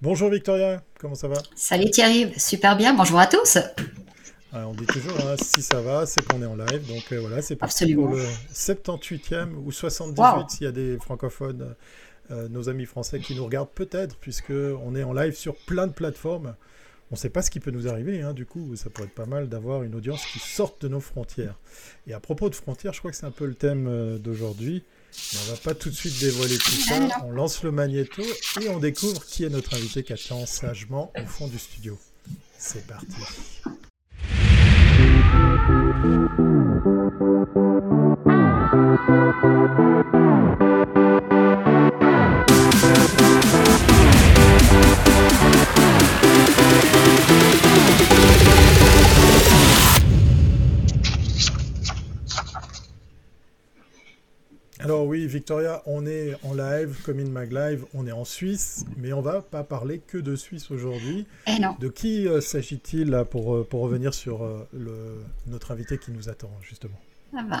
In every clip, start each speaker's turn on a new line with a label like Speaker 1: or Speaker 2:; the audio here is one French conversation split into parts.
Speaker 1: Bonjour Victoria, comment ça va?
Speaker 2: Salut Thierry, super bien, bonjour à tous.
Speaker 1: on dit toujours, hein, si ça va, c'est qu'on est en live. Donc euh, voilà, c'est parti pour le 78e ou 78 s'il y a des francophones, euh, nos amis français qui nous regardent peut-être, puisqu'on est en live sur plein de plateformes. On ne sait pas ce qui peut nous arriver, hein, du coup, ça pourrait être pas mal d'avoir une audience qui sorte de nos frontières. Et à propos de frontières, je crois que c'est un peu le thème euh, d'aujourd'hui. On va pas tout de suite dévoiler tout ça. On lance le magnéto et on découvre qui est notre invité qui attend sagement au fond du studio. C'est parti. Alors oui, Victoria, on est en live, comme in Mag Live, on est en Suisse, mais on va pas parler que de Suisse aujourd'hui.
Speaker 2: Eh non.
Speaker 1: De qui euh, s'agit-il pour, euh, pour revenir sur euh, le, notre invité qui nous attend, justement?
Speaker 2: Ah bah,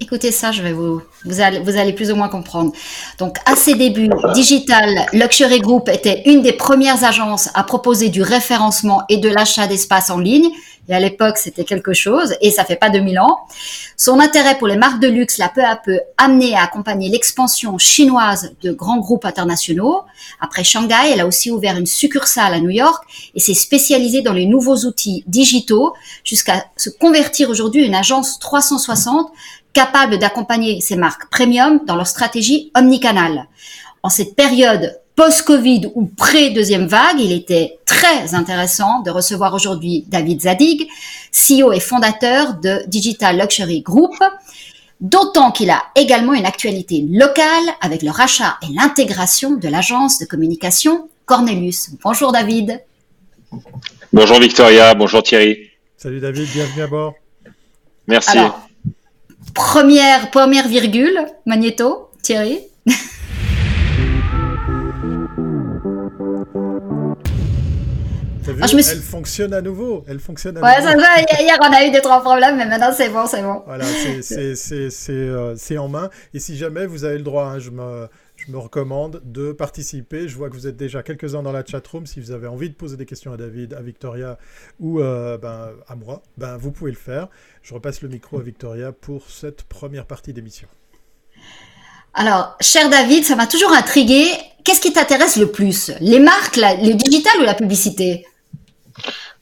Speaker 2: écoutez ça, je vais vous, vous allez, vous allez plus ou moins comprendre. Donc, à ses débuts, Digital Luxury Group était une des premières agences à proposer du référencement et de l'achat d'espace en ligne et à l'époque, c'était quelque chose, et ça fait pas 2000 ans. Son intérêt pour les marques de luxe l'a peu à peu amené à accompagner l'expansion chinoise de grands groupes internationaux. Après Shanghai, elle a aussi ouvert une succursale à New York et s'est spécialisée dans les nouveaux outils digitaux jusqu'à se convertir aujourd'hui une agence 360 capable d'accompagner ces marques premium dans leur stratégie omnicanal. En cette période post-Covid ou pré-deuxième vague, il était très intéressant de recevoir aujourd'hui David Zadig, CEO et fondateur de Digital Luxury Group, d'autant qu'il a également une actualité locale avec le rachat et l'intégration de l'agence de communication Cornelius. Bonjour David.
Speaker 3: Bonjour Victoria, bonjour Thierry.
Speaker 1: Salut David, bienvenue à bord.
Speaker 3: Merci.
Speaker 2: Première, première virgule, Magneto, Thierry.
Speaker 1: Ah, elle fonctionne à nouveau. Elle fonctionne à
Speaker 2: ouais, ça va. Hier, on a eu des trois problèmes, mais maintenant, c'est bon, c'est bon.
Speaker 1: Voilà, euh, c'est en main. Et si jamais vous avez le droit, hein, je, me, je me recommande de participer. Je vois que vous êtes déjà quelques-uns dans la chatroom. Si vous avez envie de poser des questions à David, à Victoria ou euh, ben, à moi, ben, vous pouvez le faire. Je repasse le micro à Victoria pour cette première partie d'émission.
Speaker 2: Alors, cher David, ça m'a toujours intrigué. Qu'est-ce qui t'intéresse le plus? Les marques, le digital ou la publicité?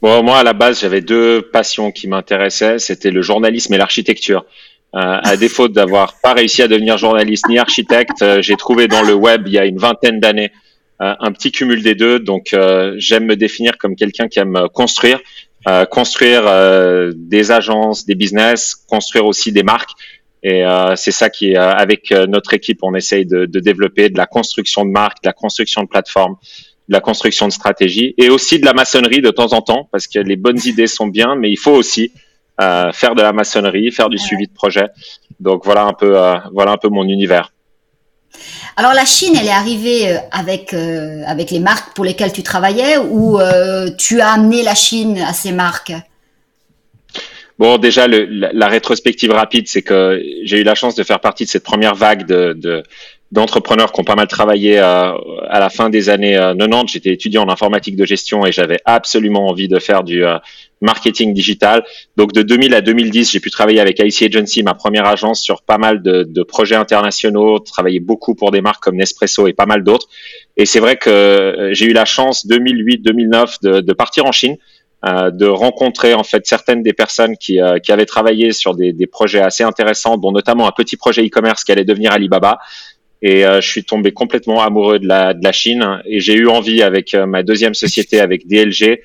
Speaker 3: Bon, moi, à la base, j'avais deux passions qui m'intéressaient. C'était le journalisme et l'architecture. Euh, à défaut d'avoir pas réussi à devenir journaliste ni architecte, euh, j'ai trouvé dans le web, il y a une vingtaine d'années, euh, un petit cumul des deux. Donc, euh, j'aime me définir comme quelqu'un qui aime construire, construire des agences, des business, construire aussi des marques. Et c'est ça qui, avec notre équipe, on essaye de, de, développer de la construction de marques, de la construction de plateformes, de la construction de stratégie et aussi de la maçonnerie de temps en temps parce que les bonnes idées sont bien, mais il faut aussi euh, faire de la maçonnerie, faire du suivi de projet. Donc voilà un peu, euh, voilà un peu mon univers.
Speaker 2: Alors la Chine, elle est arrivée euh, avec euh, avec les marques pour lesquelles tu travaillais ou tu as amené la Chine à ces marques?
Speaker 3: Bon, déjà, le, la, rétrospective rapide, c'est que j'ai eu la chance de faire partie de cette première vague de, de, d'entrepreneurs qui ont pas mal travaillé euh, à la fin des années 90. Euh, J'étais étudiant en informatique de gestion et j'avais absolument envie de faire du euh, marketing digital. Donc de 2000 à 2010, j'ai pu travailler avec IC Agency, ma première agence, sur pas mal de, de projets internationaux, travailler beaucoup pour des marques comme Nespresso et pas mal d'autres. Et c'est vrai que j'ai eu la chance 2008-2009 de, de, partir en Chine. de rencontrer en fait certaines des personnes qui, qui avaient travaillé sur des, des projets assez intéressants, dont notamment un petit projet e-commerce qui allait devenir Alibaba. Et euh, je suis tombé complètement amoureux de la, de la Chine et j'ai eu envie avec euh, ma deuxième société, avec DLG,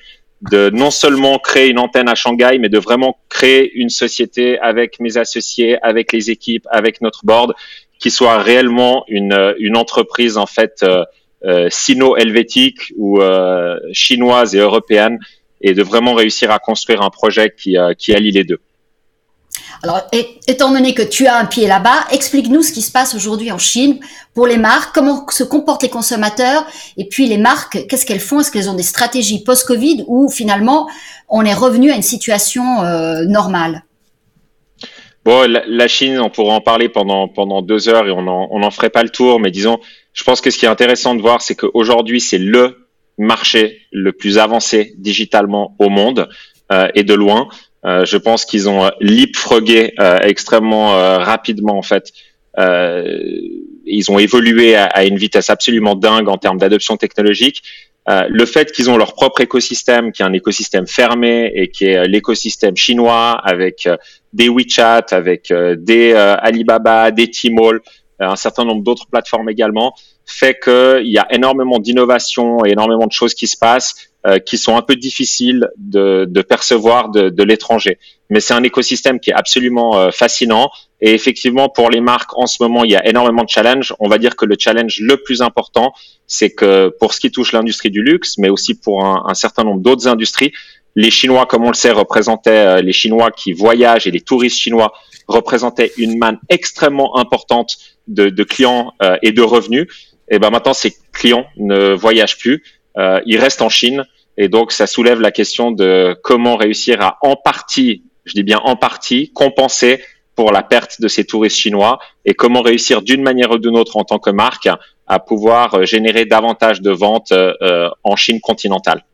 Speaker 3: de non seulement créer une antenne à Shanghai, mais de vraiment créer une société avec mes associés, avec les équipes, avec notre board, qui soit réellement une, euh, une entreprise en fait euh, sino-helvétique ou chinoise et européenne, et de vraiment réussir à construire un projet qui, qui allie les deux.
Speaker 2: Alors, étant donné que tu as un pied là-bas, explique-nous ce qui se passe aujourd'hui en Chine pour les marques, comment se comportent les consommateurs, et puis les marques, qu'est-ce qu'elles font? Est-ce qu'elles ont des stratégies post-Covid ou finalement on est revenu à une situation euh, normale?
Speaker 3: Bon, la, Chine, on pourrait en parler pendant deux heures et on n'en ferait pas le tour, mais disons, je pense que ce qui est intéressant de voir, c'est qu'aujourd'hui, c'est le marché le plus avancé digitalement au monde et de loin. Je pense qu'ils ont leapfrogué extrêmement rapidement en fait. ils ont évolué à, une vitesse absolument dingue en termes d'adoption technologique. Euh, le fait qu'ils ont leur propre écosystème, qui est un écosystème fermé et qui est euh, l'écosystème chinois avec euh, des WeChat, avec des Alibaba, des Tmall, un certain nombre d'autres plateformes également, fait qu'il y a énormément d'innovations et énormément de choses qui se passent qui sont un peu difficiles de, de percevoir de, de l'étranger. Mais c'est un écosystème qui est absolument fascinant. Et effectivement, pour les marques, en ce moment, il y a énormément de challenges. On va dire que le challenge le plus important, c'est que pour ce qui touche l'industrie du luxe, mais aussi pour un, certain nombre d'autres industries, les Chinois, comme on le sait, représentaient euh, les Chinois qui voyagent et les touristes chinois représentaient une manne extrêmement importante de, clients euh, et de revenus. Et ben maintenant, ces clients ne voyagent plus, euh, ils restent en Chine, et donc ça soulève la question de comment réussir à en partie, je dis bien en partie, compenser pour la perte de ces touristes chinois et comment réussir d'une manière ou d'une autre en tant que marque à pouvoir euh, générer davantage de ventes euh, euh, en Chine continentale.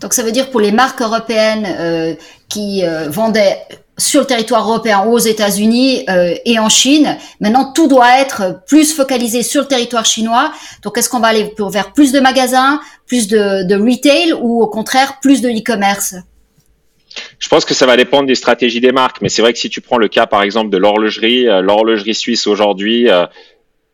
Speaker 2: Donc ça veut dire pour les marques européennes qui vendaient sur le territoire européen aux États-Unis et en Chine. Maintenant, tout doit être plus focalisé sur le territoire chinois. Donc, est-ce qu'on va aller vers plus de magasins, plus de, retail ou au contraire plus de e-commerce?
Speaker 3: Je pense que ça va dépendre des stratégies des marques, mais c'est vrai que si tu prends le cas par exemple de l'horlogerie, l'horlogerie suisse aujourd'hui,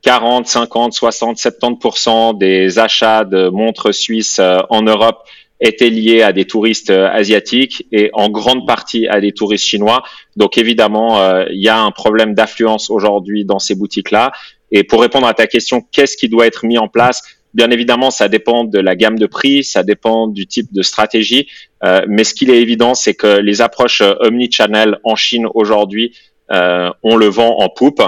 Speaker 3: 40, 50, 60, 70% des achats de montres suisses euh, en Europe étaient liés à des touristes euh, asiatiques et en grande partie à des touristes chinois. Donc évidemment, euh, il y a un problème d'affluence aujourd'hui dans ces boutiques-là. Et pour répondre à ta question, qu'est-ce qui doit être mis en place? Bien évidemment, ça dépend de la gamme de prix, ça dépend du type de stratégie. mais ce qu'il est évident, c'est que les approches omnichannel en Chine aujourd'hui, on le vend en poupe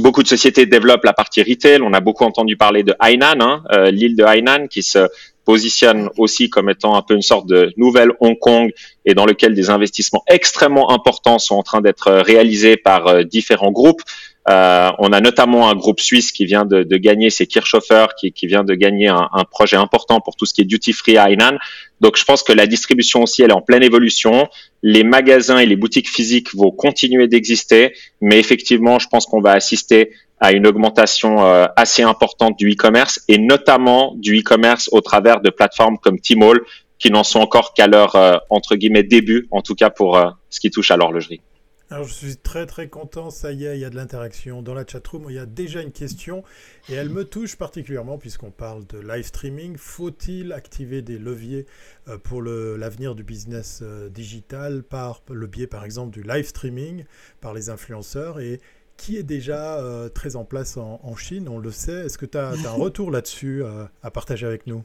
Speaker 3: beaucoup de sociétés développent la partie retail. On a beaucoup entendu parler de Hainan, hein, euh, l'île de Hainan, qui se positionne aussi comme étant un peu une sorte de nouvelle Hong Kong et dans lequel des investissements extrêmement importants sont en train d'être réalisés par euh, différents groupes. Euh, on a notamment un groupe suisse qui vient de, de gagner, c'est Kirchhofer, qui, qui, vient de gagner un, un, projet important pour tout ce qui est duty free à Hainan. Donc je pense que la distribution aussi, elle est en pleine évolution. Les magasins et les boutiques physiques vont continuer d'exister, mais effectivement, je pense qu'on va assister à une augmentation euh, assez importante du e-commerce et notamment du e-commerce au travers de plateformes comme Tmall qui n'en sont encore qu'à leur euh, entre guillemets début, en tout cas pour ce qui touche à l'horlogerie.
Speaker 1: Alors je suis très très content, ça y est, il y a de l'interaction dans la chatroom, il y a déjà une question et elle me touche particulièrement puisqu'on parle de live streaming. Faut-il activer des leviers euh, pour l'avenir du business euh, digital par le biais par exemple du live streaming par les influenceurs? Et qui est déjà euh, très en place en, Chine, on le sait. Est-ce que tu as, un retour là-dessus à partager avec nous?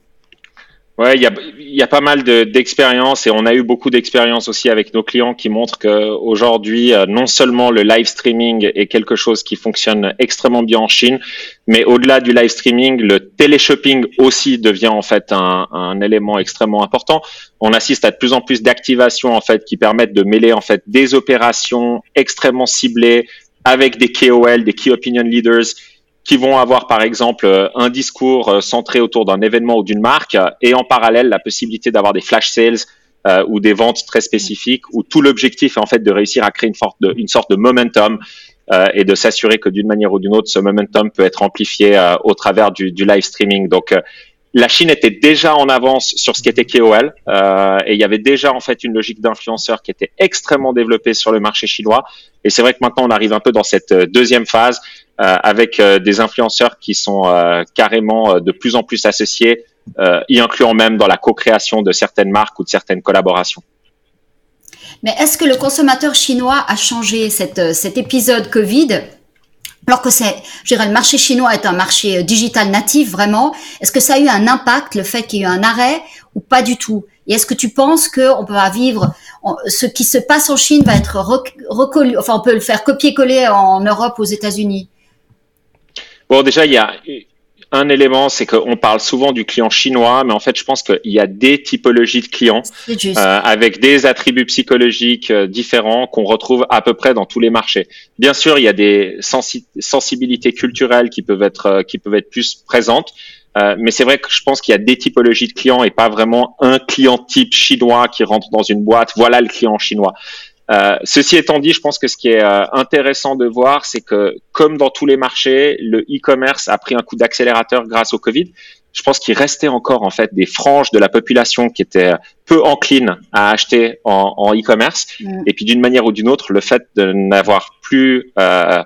Speaker 3: Ouais, il y a, y a pas mal d'expériences et on a eu beaucoup d'expériences aussi avec nos clients qui montrent qu'aujourd'hui, euh, non seulement le live streaming est quelque chose qui fonctionne extrêmement bien en Chine, mais au-delà du live streaming, le téléshopping aussi devient en fait un, un élément extrêmement important. On assiste à de plus en plus d'activations en fait qui permettent de mêler en fait des opérations extrêmement ciblées avec des KOL, des Key Opinion Leaders qui vont avoir par exemple euh, un discours euh, centré autour d'un événement ou d'une marque et en parallèle la possibilité d'avoir des flash sales euh, ou des ventes très spécifiques où tout l'objectif est en fait de réussir à créer une, sorte de, une sorte de momentum et de s'assurer que d'une manière ou d'une autre ce momentum peut être amplifié au travers du, du, live streaming. Donc la Chine était déjà en avance sur ce qui était KOL euh, et il y avait déjà en fait une logique d'influenceur qui était extrêmement développée sur le marché chinois. Et c'est vrai que maintenant on arrive un peu dans cette deuxième phase euh, avec euh, des influenceurs qui sont euh, carrément de plus en plus associés, y incluant même dans la co-création de certaines marques ou de certaines collaborations.
Speaker 2: Mais est-ce que le consommateur chinois a changé cet épisode Covid? Alors que c'est, le marché chinois est un marché digital natif vraiment. Est-ce que ça a eu un impact, le fait qu'il y ait eu un arrêt ou pas du tout? Et est-ce que tu penses qu'on peut vivre, ce qui se passe en Chine va être recollé, enfin on peut le faire copier-coller en Europe, aux États-Unis?
Speaker 3: Bon, déjà, il y a un élément, c'est qu'on parle souvent du client chinois, mais en fait, je pense qu'il y a des typologies de clients euh, avec des attributs psychologiques euh, différents qu'on retrouve à peu près dans tous les marchés. Bien sûr, il y a des sensibilités culturelles qui peuvent être euh, qui peuvent être plus présentes, Euh, mais c'est vrai que je pense qu'il y a des typologies de clients et pas vraiment un client type chinois qui rentre dans une boîte. Voilà le client chinois. Euh, ceci étant dit, je pense que ce qui est euh, intéressant de voir, c'est que comme dans tous les marchés, le e-commerce a pris un coup d'accélérateur grâce au Covid. Je pense qu'il restait encore en fait des franges de la population qui étaient peu enclines à acheter en, e-commerce. Mm. Et puis d'une manière ou d'une autre, le fait de n'avoir plus euh,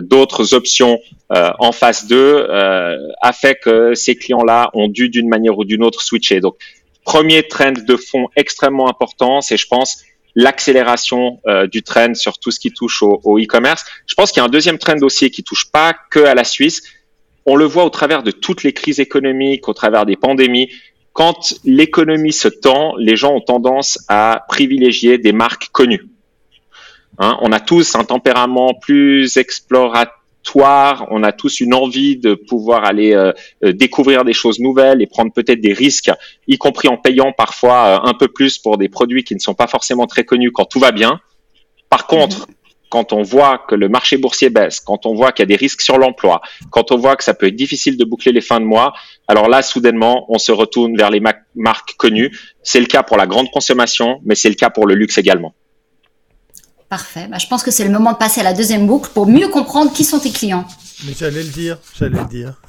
Speaker 3: d'autres options en face d'eux a fait que ces clients-là ont dû d'une manière ou d'une autre switcher. Donc premier trend de fond extrêmement important, c'est je pense l'accélération euh, du trend sur tout ce qui touche au, e-commerce. Je pense qu'il y a un deuxième trend aussi qui touche pas que à la Suisse. On le voit au travers de toutes les crises économiques, au travers des pandémies. Quand l'économie se tend, les gens ont tendance à privilégier des marques connues. Hein, on a tous un tempérament plus explorateur on a tous une envie de pouvoir aller euh, euh, découvrir des choses nouvelles et prendre peut-être des risques, y compris en payant parfois euh, un peu plus pour des produits qui ne sont pas forcément très connus quand tout va bien. Par contre, mhm. quand on voit que le marché boursier baisse, quand on voit qu'il y a des risques sur l'emploi, quand on voit que ça peut être difficile de boucler les fins de mois, alors là, soudainement, on se retourne vers les marques connues. C'est le cas pour la grande consommation, mais c'est le cas pour le luxe également.
Speaker 2: Parfait. Bah, je pense que c'est le moment de passer à la deuxième boucle pour mieux comprendre qui sont tes clients.
Speaker 1: Mais j'allais le dire, j'allais le dire.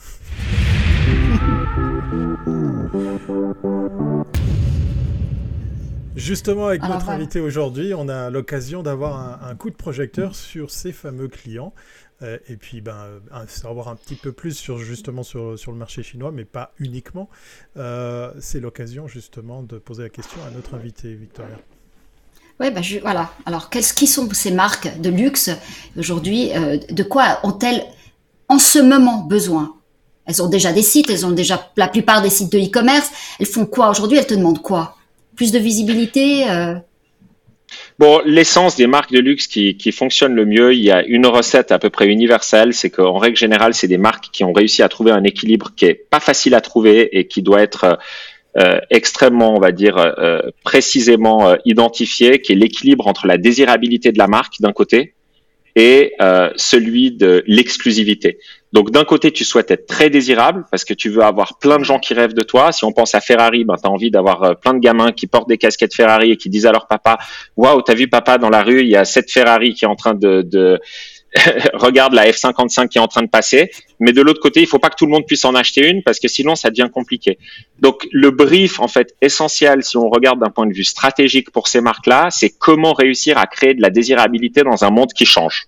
Speaker 1: Justement, avec notre invité aujourd'hui, on a l'occasion d'avoir un, coup de projecteur sur ces fameux clients. Euh, et puis, ben, savoir un petit peu plus sur, justement sur, sur le marché chinois, mais pas uniquement. Euh, c'est l'occasion justement de poser la question à notre invité, Victoria.
Speaker 2: Oui, bah, voilà. Alors, quelles qui sont ces marques de luxe aujourd'hui euh, De quoi ont-elles en ce moment besoin? Elles ont déjà des sites, elles ont déjà la plupart des sites de e-commerce. Elles font quoi aujourd'hui? Elles te demandent quoi? Plus de visibilité euh?
Speaker 3: Bon, l'essence des marques de luxe qui, qui fonctionnent le mieux, il y a une recette à peu près universelle, c'est qu'en règle générale, c'est des marques qui ont réussi à trouver un équilibre qui est pas facile à trouver et qui doit être euh, extrêmement, on va dire, euh, précisément euh, identifié, qui est l'équilibre entre la désirabilité de la marque d'un côté et celui de l'exclusivité. Donc d'un côté, tu souhaites être très désirable parce que tu veux avoir plein de gens qui rêvent de toi. Si on pense à Ferrari, ben, tu as envie d'avoir plein de gamins qui portent des casquettes Ferrari et qui disent à leur papa, waouh, t'as vu papa dans la rue, il y a cette Ferrari qui est en train de, de regarde la F55 qui est en train de passer. Mais de l'autre côté, il faut pas que tout le monde puisse en acheter une parce que sinon ça devient compliqué. Donc le brief en fait essentiel, si on regarde d'un point de vue stratégique pour ces marques-là, c'est comment réussir à créer de la désirabilité dans un monde qui change.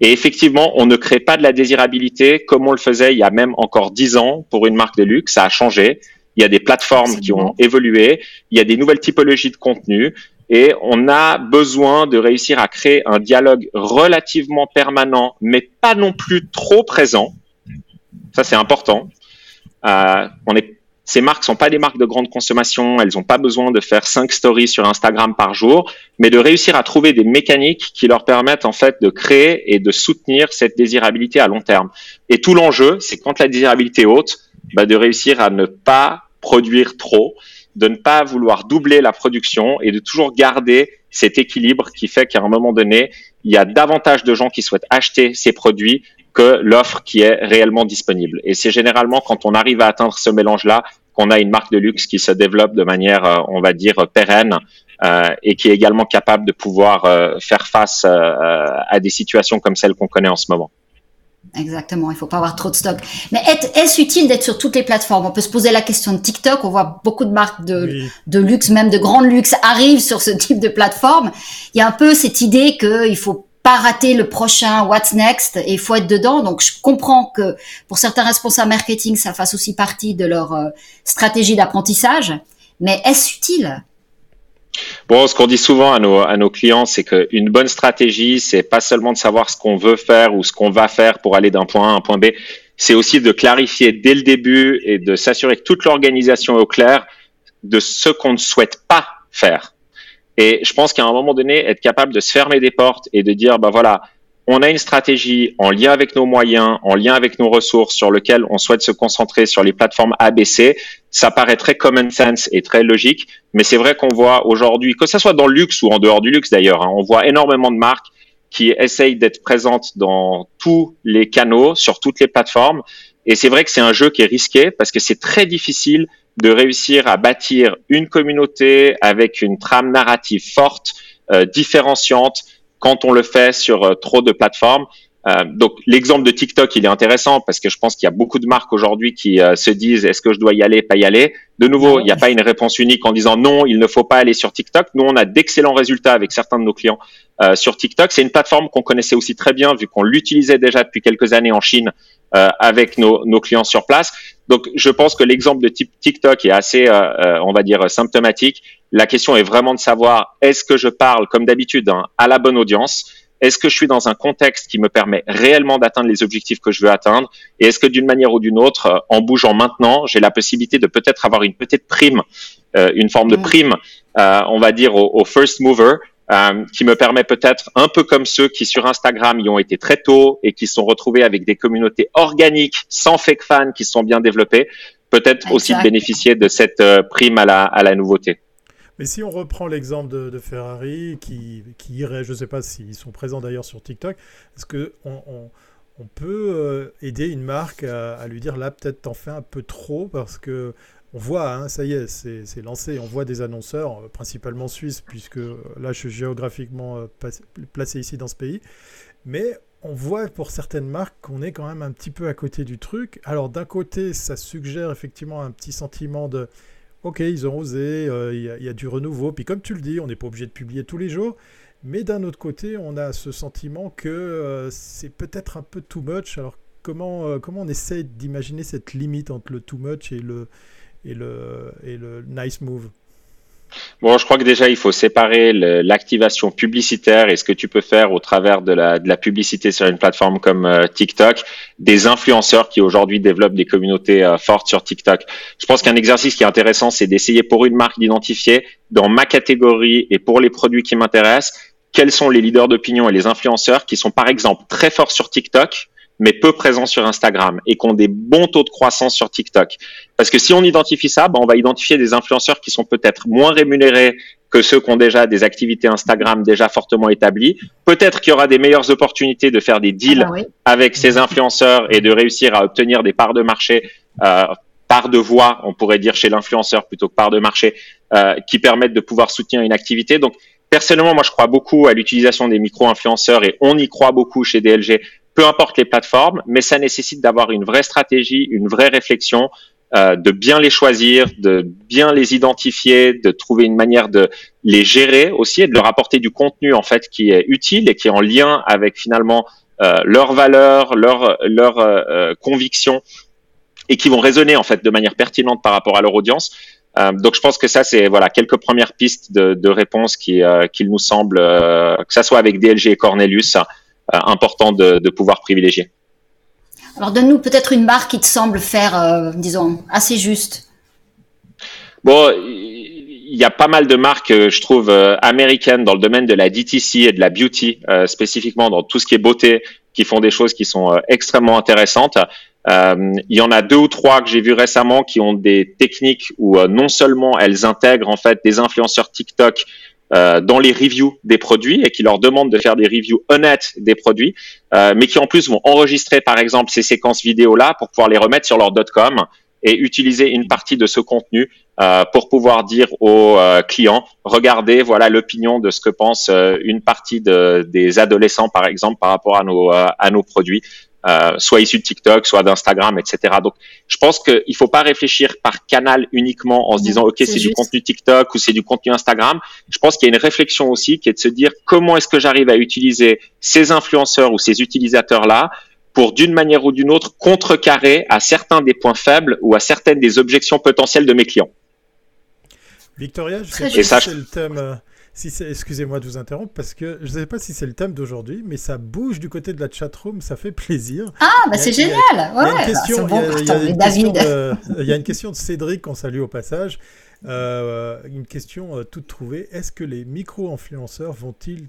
Speaker 3: Et effectivement, on ne crée pas de la désirabilité comme on le faisait il y a même encore dix ans pour une marque de luxe. Ça a changé. Il y a des plateformes qui ont évolué. Il y a des nouvelles typologies de contenu et on a besoin de réussir à créer un dialogue relativement permanent, mais pas non plus trop présent. Ça, c'est important. Euh, ces marques sont pas des marques de grande consommation. Elles n'ont pas besoin de faire cinq stories sur Instagram par jour, mais de réussir à trouver des mécaniques qui leur permettent en fait de créer et de soutenir cette désirabilité à long terme. Et tout l'enjeu, c'est quand la désirabilité est haute, bah, de réussir à ne pas produire trop de ne pas vouloir doubler la production et de toujours garder cet équilibre qui fait qu'à un moment donné, il y a davantage de gens qui souhaitent acheter ces produits que l'offre qui est réellement disponible. Et c'est généralement quand on arrive à atteindre ce mélange-là qu'on a une marque de luxe qui se développe de manière, euh, on va dire, pérenne euh, et qui est également capable de pouvoir euh, faire face à des situations comme celles qu'on connaît en ce moment.
Speaker 2: Exactement, il ne faut pas avoir trop de stock. Mais est-ce utile d'être sur toutes les plateformes? On peut se poser la question de TikTok. On voit beaucoup de marques de, de luxe, même de grande luxe, arrivent sur ce type de plateforme. Il y a un peu cette idée qu'il faut pas rater le prochain What's Next et il faut être dedans. Donc je comprends que pour certains responsables marketing, ça fasse aussi partie de leur euh, stratégie d'apprentissage. Mais est-ce utile?
Speaker 3: Bon, ce qu'on dit souvent à nos, à nos clients, c'est qu'une bonne stratégie, c'est pas seulement de savoir ce qu'on veut faire ou ce qu'on va faire pour aller d'un point A à un point B, c'est aussi de clarifier dès le début et de s'assurer que toute l'organisation est au clair de ce qu'on ne souhaite pas faire. Et je pense qu'à un moment donné, être capable de se fermer des portes et de dire, ben voilà, on a une stratégie en lien avec nos moyens, en lien avec nos ressources sur lequel on souhaite se concentrer sur les plateformes ABC. Ça paraît très common sense et très logique, mais c'est vrai qu'on voit aujourd'hui, que ce soit dans le luxe ou en dehors du luxe d'ailleurs, hein, on voit énormément de marques qui essayent d'être présentes dans tous les canaux, sur toutes les plateformes. Et c'est vrai que c'est un jeu qui est risqué parce que c'est très difficile de réussir à bâtir une communauté avec une trame narrative forte, euh, différenciante, quand on le fait sur euh, trop de plateformes. Euh, donc l'exemple de TikTok, il est intéressant parce que je pense qu'il y a beaucoup de marques aujourd'hui qui euh, se disent est-ce que je dois y aller, pas y aller? De nouveau, il n'y a pas une réponse unique en disant non, il ne faut pas aller sur TikTok. Nous, on a d'excellents résultats avec certains de nos clients euh, sur TikTok. C'est une plateforme qu'on connaissait aussi très bien vu qu'on l'utilisait déjà depuis quelques années en Chine avec nos, nos, clients sur place. Donc, je pense que l'exemple de TikTok est assez, on va dire, symptomatique. La question est vraiment de savoir est-ce que je parle, comme d'habitude, hein, à la bonne audience? Est-ce que je suis dans un contexte qui me permet réellement d'atteindre les objectifs que je veux atteindre? Et est-ce que d'une manière ou d'une autre, euh, en bougeant maintenant, j'ai la possibilité de peut-être avoir une petite prime, euh, une forme de mm. prime, euh, on va dire au, first mover, qui me permet peut-être, un peu comme ceux qui sur Instagram y ont été très tôt et qui sont retrouvés avec des communautés organiques, sans fake fans, qui sont bien développées, peut-être aussi de bénéficier de cette prime à la, à la nouveauté.
Speaker 1: Mais si on reprend l'exemple de, Ferrari, qui, irait, je ne sais pas s'ils sont présents d'ailleurs sur TikTok, est-ce qu'on on, on, peut euh, aider une marque à, lui dire là, peut-être t'en fais un peu trop parce que on voit, hein, ça y est, c'est lancé, on voit des annonceurs, euh, principalement suisses, puisque euh, là je suis géographiquement placé ici dans ce pays, mais on voit pour certaines marques qu'on est quand même un petit peu à côté du truc. Alors d'un côté, ça suggère effectivement un petit sentiment de ok, ils ont osé, euh, il y, a du renouveau. Puis comme tu le dis, on n'est pas obligé de publier tous les jours. Mais d'un autre côté, on a ce sentiment que euh, c'est peut-être un peu too much. Alors comment, euh, comment on essaie d'imaginer cette limite entre le too much et le, et le, et le nice move?
Speaker 3: Bon, je crois que déjà, il faut séparer l'activation publicitaire et ce que tu peux faire au travers de la, publicité sur une plateforme comme euh, TikTok, des influenceurs qui aujourd'hui développent des communautés euh, fortes sur TikTok. Je pense qu'un exercice qui est intéressant, c'est d'essayer pour une marque d'identifier dans ma catégorie et pour les produits qui m'intéressent, quels sont les leaders d'opinion et les influenceurs qui sont par exemple très forts sur TikTok, mais peu présents sur Instagram et qui ont des bons taux de croissance sur TikTok. Parce que si on identifie ça, ben on va identifier des influenceurs qui sont peut-être moins rémunérés que ceux qui ont déjà des activités Instagram déjà fortement établies. Peut-être qu'il y aura des meilleures opportunités de faire des deals ah bah avec ces influenceurs et de réussir à obtenir des parts de marché, euh, parts de voix, on pourrait dire chez l'influenceur plutôt que parts de marché, euh, qui permettent de pouvoir soutenir une activité. Donc personnellement, moi je crois beaucoup à l'utilisation des micro-influenceurs et on y croit beaucoup chez DLG peu importe les plateformes, mais ça nécessite d'avoir une vraie stratégie, une vraie réflexion, euh, de bien les choisir, de bien les identifier, de trouver une manière de les gérer aussi et de leur apporter du contenu en fait qui est utile et qui est en lien avec finalement euh, leurs valeurs, leurs leur, euh, euh, convictions et qui vont résonner en fait de manière pertinente par rapport à leur audience. Euh, donc je pense que ça c'est voilà quelques premières pistes de, de qui qu'il nous semble que ça soit avec DLG et Cornelius euh, important de, de, pouvoir privilégier.
Speaker 2: Alors donne-nous peut-être une marque qui te semble faire, euh, disons, assez juste.
Speaker 3: Bon, il y a pas mal de marques, euh, je trouve, américaines dans le domaine de la DTC et de la beauty, spécifiquement dans tout ce qui est beauté, qui font des choses qui sont extrêmement intéressantes. Euh, il y en a deux ou trois que j'ai vu récemment qui ont des techniques où non seulement elles intègrent en fait des influenceurs TikTok euh, dans les reviews des produits et qui leur demandent de faire des reviews honnêtes des produits, euh, mais qui en plus vont enregistrer par exemple ces séquences vidéo là pour pouvoir les remettre sur leur .com et utiliser une partie de ce contenu euh, pour pouvoir dire aux clients regardez voilà l'opinion de ce que pense une partie de, des adolescents par exemple par rapport à nos produits euh, soit issus de TikTok, soit d'Instagram, etc. Donc, je pense qu'il ne faut pas réfléchir par canal uniquement en se disant, OK, c'est du contenu TikTok ou c'est du contenu Instagram. Je pense qu'il y a une réflexion aussi qui est de se dire, comment est-ce que j'arrive à utiliser ces influenceurs ou ces utilisateurs-là pour, d'une manière ou d'une autre, contrecarrer à certains des points faibles ou à certaines des objections potentielles de mes clients?
Speaker 1: Victoria, je sais pas si c'est le thème si excusez-moi de vous interrompre parce que je ne sais pas si c'est le thème d'aujourd'hui, mais ça bouge du côté de la chatroom, ça fait plaisir.
Speaker 2: Ah, bah c'est génial.
Speaker 1: Il y a une question de Cédric qu'on salue au passage. Euh, une question euh, toute trouvée. Est-ce que les micro-influenceurs vont-ils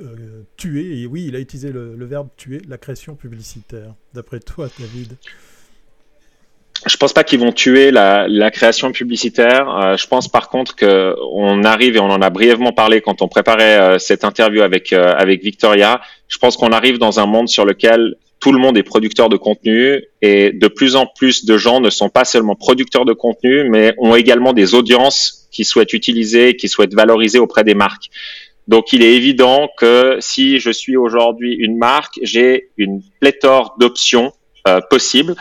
Speaker 1: euh, tuer, et oui, il a utilisé le verbe tuer, la création publicitaire, d'après toi, David?
Speaker 3: Je pense pas qu'ils vont tuer la, la création publicitaire. Euh, je pense par contre que on arrive et on en a brièvement parlé quand on préparait euh, cette interview avec euh, avec Victoria. Je pense qu'on arrive dans un monde sur lequel tout le monde est producteur de contenu et de plus en plus de gens ne sont pas seulement producteurs de contenu, mais ont également des audiences qui souhaitent utiliser, qui souhaitent valoriser auprès des marques. Donc, il est évident que si je suis aujourd'hui une marque, j'ai une pléthore d'options euh, possibles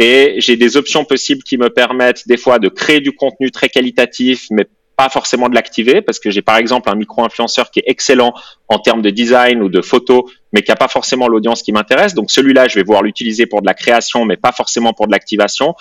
Speaker 3: et j'ai des options possibles qui me permettent des fois de créer du contenu très qualitatif, mais pas forcément de l'activer parce que j'ai par exemple un micro-influenceur qui est excellent en termes de design ou de photos, mais qui a pas forcément l'audience qui m'intéresse. Donc celui-là, je vais pouvoir l'utiliser pour de la création, mais pas forcément pour de l'activation.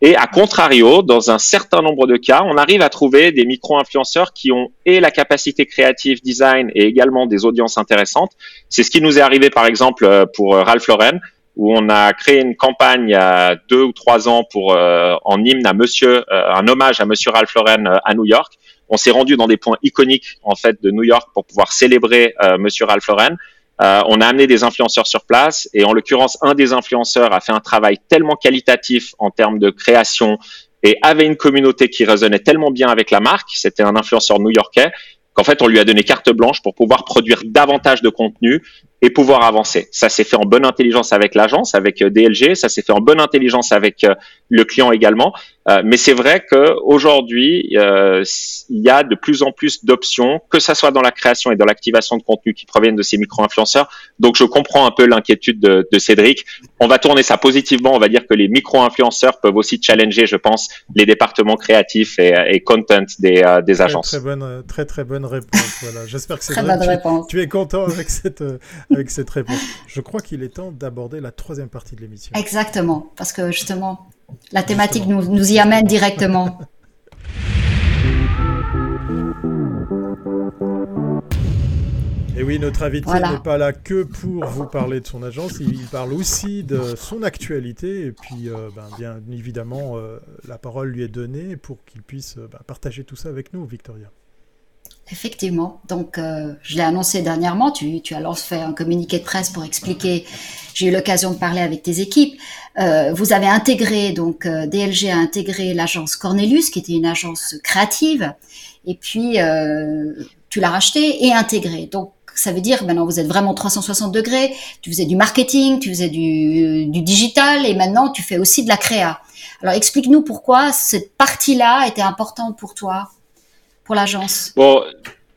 Speaker 3: Et à contrario, dans un certain nombre de cas, on arrive à trouver des micro-influenceurs qui ont et la capacité créative design et également des audiences intéressantes. C'est ce qui nous est arrivé par exemple euh, pour euh, Ralph Lauren où on a créé une campagne il y a deux ou trois ans pour euh, en hymne à Monsieur, un hommage à Monsieur Ralph Lauren à New York. On s'est rendu dans des points iconiques en fait de New York pour pouvoir célébrer euh, Monsieur Ralph Lauren. Euh, on a amené des influenceurs sur place et en l'occurrence, un des influenceurs a fait un travail tellement qualitatif en termes de création et avait une communauté qui résonnait tellement bien avec la marque. C'était un influenceur new-yorkais qu'en fait, on lui a donné carte blanche pour pouvoir produire davantage de contenu et pouvoir avancer. Ça s'est fait en bonne intelligence avec l'agence, avec euh, DLG, ça s'est fait en bonne intelligence avec euh, le client également. Euh, mais c'est vrai qu'aujourd'hui, euh, il y a de plus en plus d'options, que ça soit dans la création et dans l'activation de contenu qui proviennent de ces micro-influenceurs. Donc, je comprends un peu l'inquiétude de, de, Cédric. On va tourner ça positivement. On va dire que les micro-influenceurs peuvent aussi challenger, je pense, les départements créatifs et, et content des, euh, des agences.
Speaker 1: Très, bonne, très très bonne réponse. Voilà. J'espère que Cédric, tu, tu, es content avec cette, avec cette réponse. Je crois qu'il est temps d'aborder la troisième partie de l'émission.
Speaker 2: Exactement, parce que justement, la thématique nous, nous y amène directement.
Speaker 1: Et oui, notre invité n'est pas là que pour vous parler de son agence, il parle aussi de son actualité. Et puis, euh, ben, bien évidemment, euh, la parole lui est donnée pour qu'il puisse euh, ben, partager tout ça avec nous, Victoria.
Speaker 2: Effectivement. Donc, euh, je l'ai annoncé dernièrement. Tu, tu as lancé fait un communiqué de presse pour expliquer. J'ai eu l'occasion de parler avec tes équipes. Euh, vous avez intégré, donc euh, DLG a intégré l'agence Cornelius, qui était une agence créative. Et puis, euh, tu l'as racheté et intégré. Donc, ça veut dire maintenant vous êtes vraiment 360 degrés. Tu faisais du marketing, tu faisais du, du digital, et maintenant tu fais aussi de la créa. Alors, explique-nous pourquoi cette partie-là était importante pour toi pour l'agence
Speaker 3: Bon,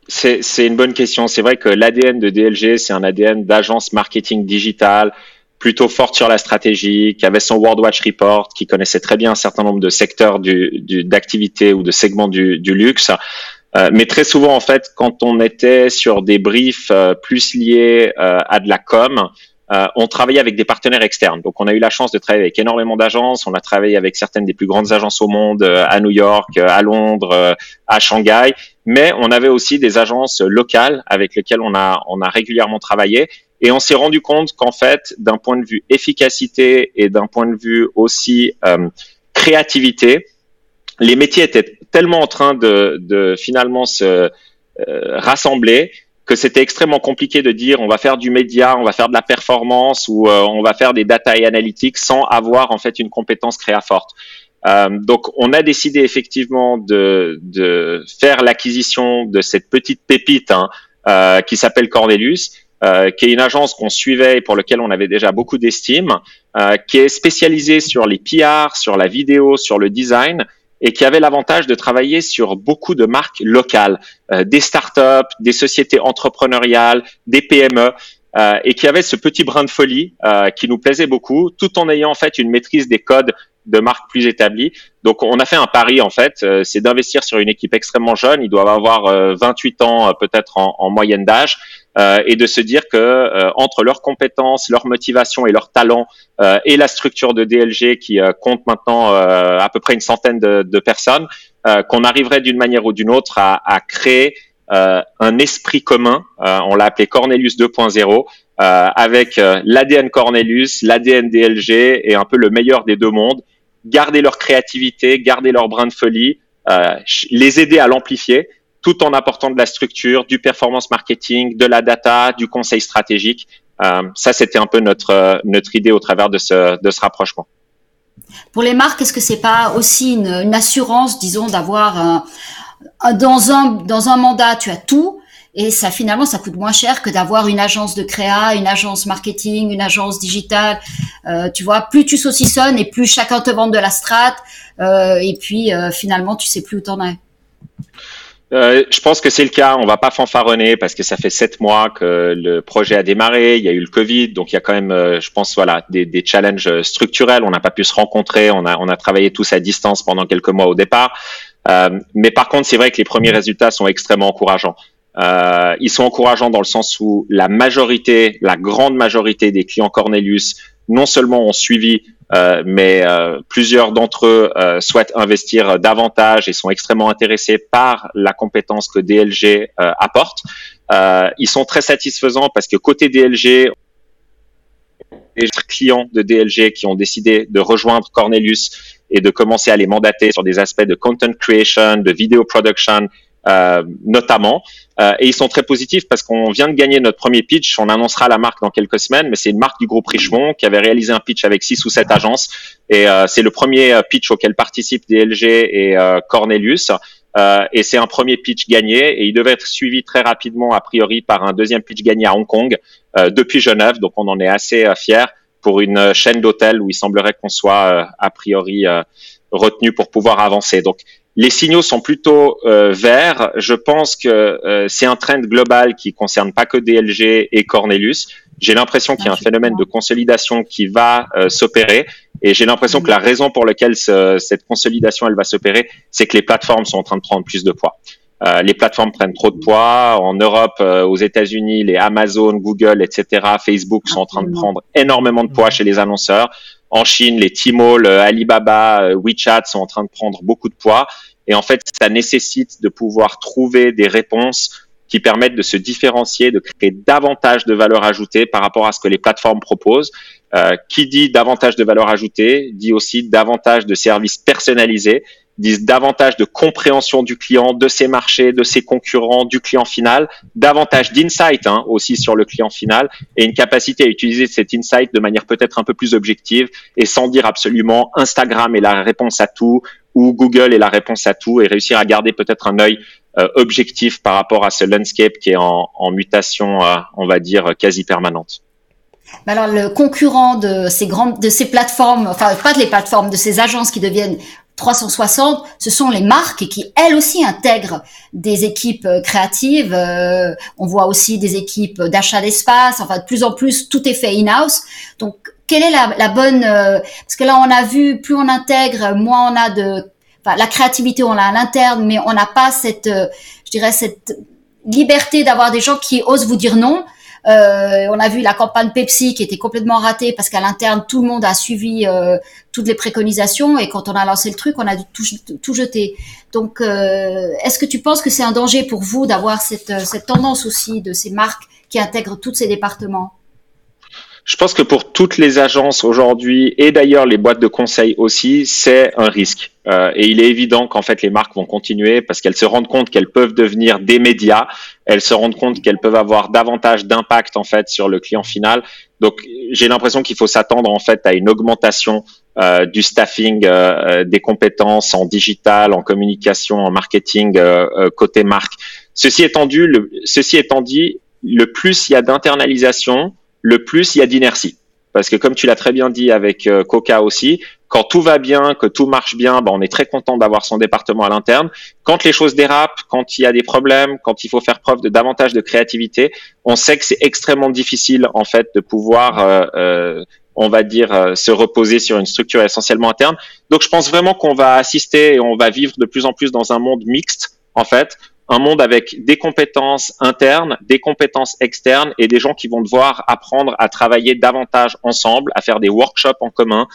Speaker 3: c'est une bonne question. C'est vrai que l'ADN de DLG, c'est un ADN d'agence marketing digital, plutôt forte sur la stratégie, qui avait son World Watch Report, qui connaissait très bien un certain nombre de secteurs d'activité du, ou de segments du, du luxe. Euh, mais très souvent, en fait, quand on était sur des briefs euh, plus liés euh, à de la com, euh, on travaillait avec des partenaires externes. Donc, on a eu la chance de travailler avec énormément d'agences. On a travaillé avec certaines des plus grandes agences au monde, euh, à New York, euh, à Londres, à Shanghai. Mais on avait aussi des agences locales avec lesquelles on a, on a régulièrement travaillé. Et on s'est rendu compte qu'en fait, d'un point de vue efficacité et d'un point de vue aussi créativité, les métiers étaient tellement en train de, de finalement se rassembler que c'était extrêmement compliqué de dire on va faire du média, on va faire de la performance ou euh, on va faire des data et analytics sans avoir en fait une compétence créa forte. Euh, donc on a décidé effectivement de, faire l'acquisition de cette petite pépite hein, euh, qui s'appelle Cornelius. Qui est une agence qu'on suivait et pour laquelle on avait déjà beaucoup d'estime, qui est spécialisée sur les PR, sur la vidéo, sur le design, et qui avait l'avantage de travailler sur beaucoup de marques locales, euh, des startups, des sociétés entrepreneuriales, des PME, euh, et qui avait ce petit brin de folie euh, qui nous plaisait beaucoup, tout en ayant en fait une maîtrise des codes de marques plus établies. Donc on a fait un pari en fait, euh, c'est d'investir sur une équipe extrêmement jeune, ils doivent avoir 28 ans peut-être en, en, moyenne d'âge, euh, et de se dire que euh, entre leurs compétences, leur motivation et leur talent euh, et la structure de DLG qui compte maintenant à peu près une centaine de, de personnes, qu'on arriverait d'une manière ou d'une autre à, à créer un esprit commun. on l'a appelé Cornelius 2.0. avec l'ADN Cornelius, l'ADN DLG et un peu le meilleur des deux mondes, garder leur créativité, garder leur brin de folie, les aider à l'amplifier tout en apportant de la structure, du performance marketing, de la data, du conseil stratégique. Euh, ça, c'était un peu notre, euh, notre idée au travers de ce, de ce rapprochement.
Speaker 2: Pour les marques, est-ce que c'est pas aussi une, assurance, disons, d'avoir un, dans un dans un mandat, tu as tout, et ça finalement ça coûte moins cher que d'avoir une agence de créa, une agence marketing, une agence digitale. Euh, tu vois, plus tu saucissonnes et plus chacun te vend de la strat euh, et puis euh, finalement tu sais plus où t'en es.
Speaker 3: Euh, je pense que c'est le cas. On va pas fanfaronner parce que ça fait sept mois que le projet a démarré. Il y a eu le Covid, donc il y a quand même, euh, je pense, voilà, des, challenges structurels. On n'a pas pu se rencontrer. On a, travaillé tous à distance pendant quelques mois au départ. Euh, mais par contre, c'est vrai que les premiers résultats sont extrêmement encourageants. Euh, ils sont encourageants dans le sens où la majorité, la grande majorité des clients Cornelius, non seulement ont suivi euh, mais euh, plusieurs d'entre eux euh, souhaitent investir davantage et sont extrêmement intéressés par la compétence que DLG apporte. ils sont très satisfaisants parce que côté DLG, les clients de DLG qui ont décidé de rejoindre Cornelius et de commencer à les mandater sur des aspects de content creation, de video production, euh, notamment. Euh, et ils sont très positifs parce qu'on vient de gagner notre premier pitch. On annoncera la marque dans quelques semaines, mais c'est une marque du groupe Richemont qui avait réalisé un pitch avec six ou sept agences. Et euh, c'est le premier pitch auquel participent DLG et Cornelius. et c'est un premier pitch gagné et il devait être suivi très rapidement, a priori, par un deuxième pitch gagné à Hong Kong depuis Genève. Donc on en est assez fiers pour une chaîne d'hôtels où il semblerait qu'on soit a priori retenu pour pouvoir avancer. Donc les signaux sont plutôt euh, verts. Je pense que euh, c'est un trend global qui concerne pas que DLG et Cornelius. J'ai l'impression qu'il y a un phénomène de consolidation qui va euh, s'opérer. Et j'ai l'impression que la raison pour laquelle cette consolidation elle va s'opérer, c'est que les plateformes sont en train de prendre plus de poids. les plateformes prennent trop de poids. En Europe, aux États-Unis, les Amazon, Google, etc., Facebook sont en train de prendre énormément de poids chez les annonceurs. En Chine, les Tmall, Alibaba, WeChat sont en train de prendre beaucoup de poids. Et en fait, ça nécessite de pouvoir trouver des réponses qui permettent de se différencier, de créer davantage de valeur ajoutée par rapport à ce que les plateformes proposent. Euh, qui dit davantage de valeur ajoutée dit aussi davantage de services personnalisés, dit davantage de compréhension du client, de ses marchés, de ses concurrents, du client final, davantage d'insight hein, aussi sur le client final et une capacité à utiliser cet insight de manière peut-être un peu plus objective et sans dire absolument Instagram est la réponse à tout, ou Google est la réponse à tout et réussir à garder peut-être un œil euh, objectif par rapport à ce landscape qui est en, mutation, euh, on va dire, quasi permanente.
Speaker 2: Alors le concurrent de ces grandes, de ces plateformes, enfin pas de les plateformes, de ces agences qui deviennent 360, ce sont les marques qui elles aussi intègrent des équipes euh, créatives. on voit aussi des équipes d'achat d'espace. Enfin de plus en plus, tout est fait in-house. Donc quelle est la, bonne euh, parce que là on a vu plus on intègre moins on a de enfin, la créativité on l'a à l'interne mais on n'a pas cette euh, je dirais cette liberté d'avoir des gens qui osent vous dire non euh, on a vu la campagne Pepsi qui était complètement ratée parce qu'à l'interne tout le monde a suivi toutes les préconisations. Et quand on a lancé le truc on a dû tout, tout jeter. Donc est-ce que tu penses que c'est un danger pour vous d'avoir cette, tendance aussi de ces marques qui intègrent tous ces départements?
Speaker 3: Je pense que pour toutes les agences aujourd'hui et d'ailleurs les boîtes de conseil aussi, c'est un risque. Euh, et il est évident qu'en fait les marques vont continuer parce qu'elles se rendent compte qu'elles peuvent devenir des médias, elles se rendent compte qu'elles peuvent avoir davantage d'impact en fait sur le client final. Donc j'ai l'impression qu'il faut s'attendre en fait à une augmentation euh, du staffing, euh, euh des compétences en digital, en communication, en marketing euh, euh, côté marque. Ceci le, ceci étant dit, le plus il y a d'internalisation, le plus il y a d'inertie. Parce que comme tu l'as très bien dit avec euh, Coca aussi, quand tout va bien, que tout marche bien, ben on est très content d'avoir son département à l'interne. Quand les choses dérapent, quand il y a des problèmes, quand il faut faire preuve de davantage de créativité, on sait que c'est extrêmement difficile en fait de pouvoir, euh, euh, on va dire, se reposer sur une structure essentiellement interne. Donc je pense vraiment qu'on va assister et on va vivre de plus en plus dans un monde mixte en fait, un monde avec des compétences internes, des compétences externes et des gens qui vont devoir apprendre à travailler davantage ensemble, à faire des workshops en commun,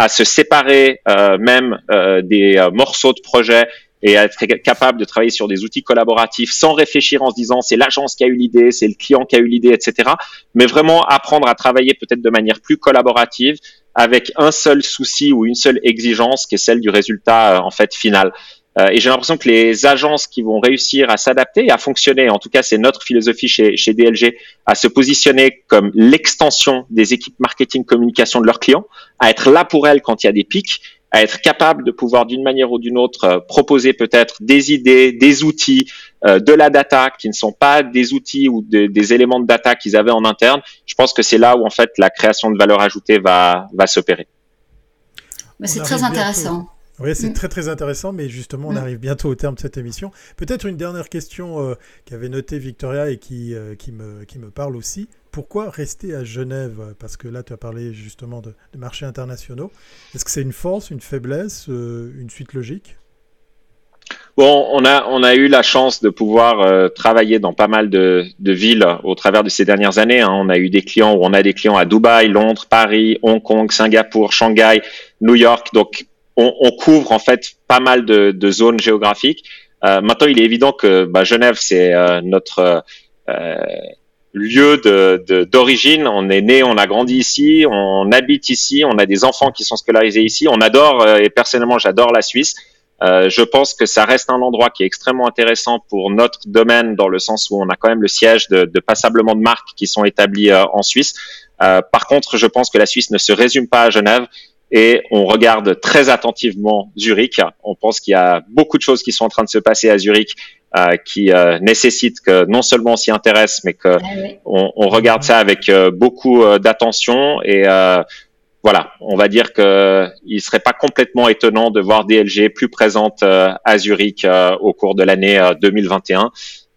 Speaker 3: à se séparer euh, même euh, des euh, morceaux de projet et à être capable de travailler sur des outils collaboratifs sans réfléchir en se disant c'est l'agence qui a eu l'idée, c'est le client qui a eu l'idée, etc. Mais vraiment apprendre à travailler peut-être de manière plus collaborative avec un seul souci ou une seule exigence qui est celle du résultat en fait final. Euh, et j'ai l'impression que les agences qui vont réussir à s'adapter et à fonctionner, en tout cas c'est notre philosophie chez, chez DLG, à se positionner comme l'extension des équipes marketing communication de leurs clients, à être là pour elles quand il y a des pics, à être capable de pouvoir d'une manière ou d'une autre proposer peut-être des idées, des outils, de la data qui ne sont pas des outils ou des éléments de data qu'ils avaient en interne. Je pense que c'est là où en fait la création de valeur ajoutée va va s'opérer.
Speaker 2: C'est très intéressant.
Speaker 1: Oui, c'est mm. très très intéressant, mais justement, on mm. arrive bientôt au terme de cette émission. Peut-être une dernière question euh, qu'avait notée Victoria et qui, euh, qui, me, qui me parle aussi. Pourquoi rester à Genève? Parce que là, tu as parlé justement de, marchés internationaux. Est-ce que c'est une force, une faiblesse, euh, une suite logique?
Speaker 3: Bon, on a, on a eu la chance de pouvoir travailler dans pas mal de, de, villes au travers de ces dernières années. Hein. On a eu des clients où on a des clients à Dubaï, Londres, Paris, Hong Kong, Singapour, Shanghai, New York. Donc, on, couvre en fait pas mal de, zones géographiques. Euh, maintenant, il est évident que bah, Genève, c'est euh, notre euh, lieu d'origine. on est né, on a grandi ici, on habite ici, on a des enfants qui sont scolarisés ici. On adore, et personnellement, j'adore la Suisse. je pense que ça reste un endroit qui est extrêmement intéressant pour notre domaine, dans le sens où on a quand même le siège de, de passablement de marques qui sont établies en Suisse. par contre, je pense que la Suisse ne se résume pas à Genève et on regarde très attentivement Zurich. On pense qu'il y a beaucoup de choses qui sont en train de se passer à Zurich euh, qui euh, nécessitent que non seulement on s'y intéresse, mais que ah on, on, regarde ça avec euh, beaucoup euh, d'attention et voilà, on va dire que il serait pas complètement étonnant de voir DLG plus présente à Zurich au cours de l'année 2021.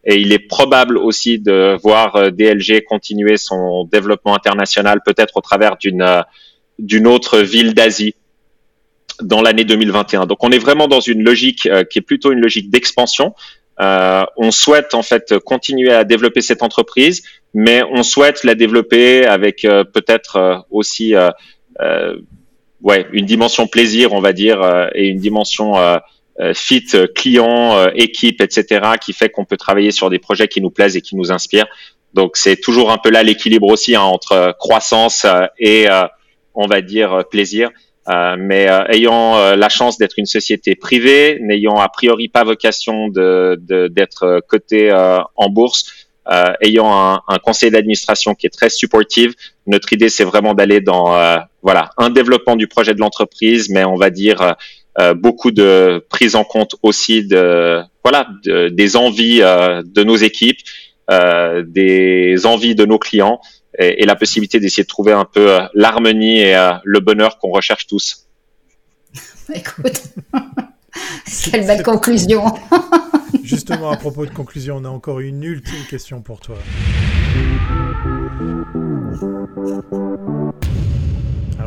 Speaker 3: Et il est probable aussi de voir DLG continuer son développement international, peut-être au travers d'une d'une autre ville d'Asie dans l'année 2021. Donc on est vraiment dans une logique euh, qui est plutôt une logique d'expansion. Euh, on souhaite en fait continuer à développer cette entreprise, mais on souhaite la développer avec euh, peut-être euh, aussi ouais une dimension plaisir, on va dire, et une dimension fit client, équipe, etc., qui fait qu'on peut travailler sur des projets qui nous plaisent et qui nous inspirent. Donc c'est toujours un peu là l'équilibre aussi hein, entre croissance et on va dire, euh, plaisir. Euh, mais euh, ayant la chance d'être une société privée, n'ayant a priori pas vocation de d'être coté en bourse, ayant un, un conseil d'administration qui est très supportive, notre idée c'est vraiment d'aller dans voilà un développement du projet de l'entreprise, mais on va dire beaucoup de prise en compte aussi de voilà des envies de nos équipes, des envies de nos clients et, la possibilité d'essayer de trouver un peu euh, l'harmonie et euh, le bonheur qu'on recherche tous.
Speaker 2: Écoute, quelle belle conclusion.
Speaker 1: Justement, à propos de conclusion, on a encore une ultime question pour toi.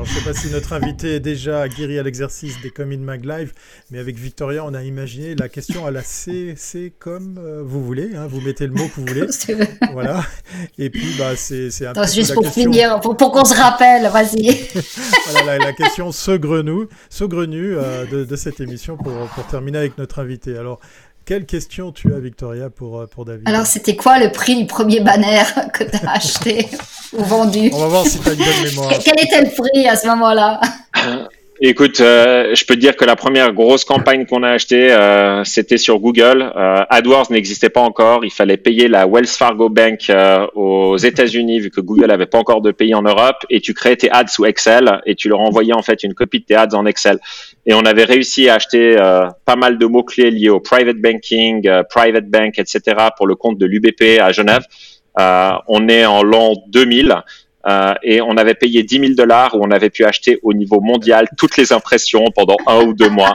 Speaker 1: Alors, je ne sais pas si notre invité est déjà guéri à l'exercice des Comin Mag Live, mais avec Victoria, on a imaginé la question à la C, C comme euh, vous voulez. Hein, vous mettez le mot que vous voulez. voilà. Et puis, bah, c'est un
Speaker 2: peu. Juste pour finir, pour, qu'on se rappelle, vas-y.
Speaker 1: voilà, la, question saugrenue, saugrenu euh, de, de, cette émission pour, pour terminer avec notre invité. Alors, quelle question tu as, Victoria, pour, euh, pour David?
Speaker 2: Alors, c'était quoi le prix du premier banner que tu as acheté ou vendu?
Speaker 1: On va voir si tu as une bonne mémoire.
Speaker 2: Quel était le prix à ce moment-là?
Speaker 3: Écoute, euh, je peux te dire que la première grosse campagne qu'on a achetée, euh, c'était sur Google. Euh, AdWords n'existait pas encore. Il fallait payer la Wells Fargo Bank aux États-Unis vu que Google n'avait pas encore de pays en Europe. Et tu créais tes ads sous Excel et tu leur envoyais en fait une copie de tes ads en Excel. Et on avait réussi à acheter pas mal de mots clés liés au private banking, private bank, etc. pour le compte de l'UBP à Genève. on est en l'an 2000. Euh, et on avait payé 10 000 dollars où on avait pu acheter au niveau mondial toutes les impressions pendant un ou deux mois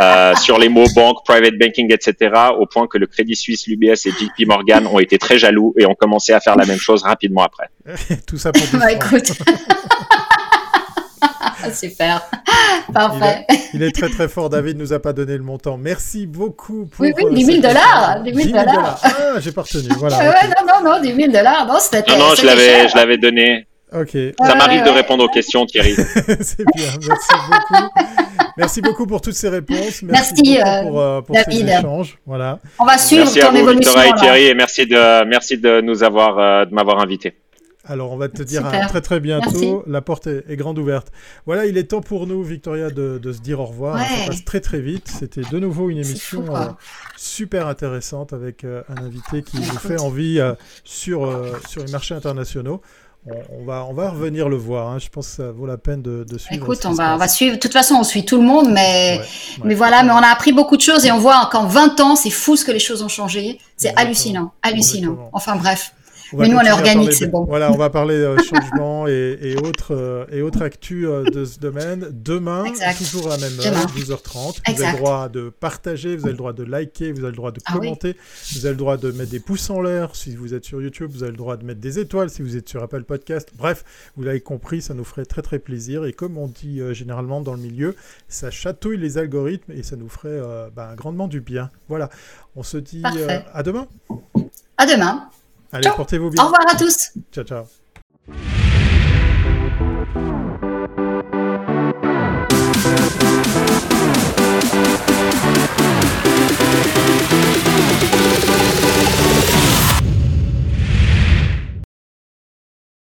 Speaker 3: euh, sur les mots banque, private banking, etc. Au point que le Crédit Suisse, l'UBS et JP Morgan ont été très jaloux et ont commencé à faire la même chose rapidement après.
Speaker 1: Tout ça pour
Speaker 2: bah, écoute. Super, parfait.
Speaker 1: Il est, très très fort. David nous a pas donné le montant. Merci beaucoup pour.
Speaker 2: Oui, oui, 10 000 dollars. 10 000 dollars.
Speaker 1: Ah, j'ai pas retenu. Voilà.
Speaker 2: ouais, non, non, non, 10 000 dollars. Non, c'était.
Speaker 3: Non, non, je l'avais, je l'avais donné. Ok. Ça m'arrive de répondre aux questions, Thierry.
Speaker 1: c'est bien, merci beaucoup. Merci beaucoup pour toutes ces réponses.
Speaker 2: Merci,
Speaker 1: merci pour, euh, pour David. ces échanges. Voilà.
Speaker 2: On va suivre
Speaker 3: merci
Speaker 2: ton
Speaker 3: à vous,
Speaker 2: évolution.
Speaker 3: Victoria et Thierry, et merci de, merci de nous avoir, euh, de m'avoir invité.
Speaker 1: Alors, on va te dire à très très bientôt. La porte est, grande ouverte. Voilà, il est temps pour nous, Victoria, de, de se dire au revoir. Ça passe très très vite. C'était de nouveau une émission euh, super intéressante avec un invité qui nous fait envie sur, sur les marchés internationaux. on, va, on va revenir le voir. Hein. Je pense que ça vaut la peine de, suivre.
Speaker 2: Écoute, on va, on va suivre. De toute façon, on suit tout le monde, mais, mais voilà, mais on a appris beaucoup de choses et on voit qu'en 20 ans, c'est fou ce que les choses ont changé. C'est hallucinant, hallucinant. Enfin bref. Mais nous, on est organique, c'est bon.
Speaker 1: Voilà, on va parler euh, changement et, autres, euh, et autres actus euh, de ce domaine. Demain, toujours à la même heure, 12h30. Vous avez le droit de partager, vous avez le droit de liker, vous avez le droit de ah commenter, vous avez le droit de mettre des pouces en l'air si vous êtes sur YouTube, vous avez le droit de mettre des étoiles si vous êtes sur Apple Podcast. Bref, vous l'avez compris, ça nous ferait très très plaisir. Et comme on dit généralement dans le milieu, ça chatouille les algorithmes et ça nous ferait ben, grandement du bien. Voilà, on se dit à demain.
Speaker 2: À demain.
Speaker 1: Allez, portez-vous bien.
Speaker 2: Au revoir à tous.
Speaker 1: Ciao, ciao.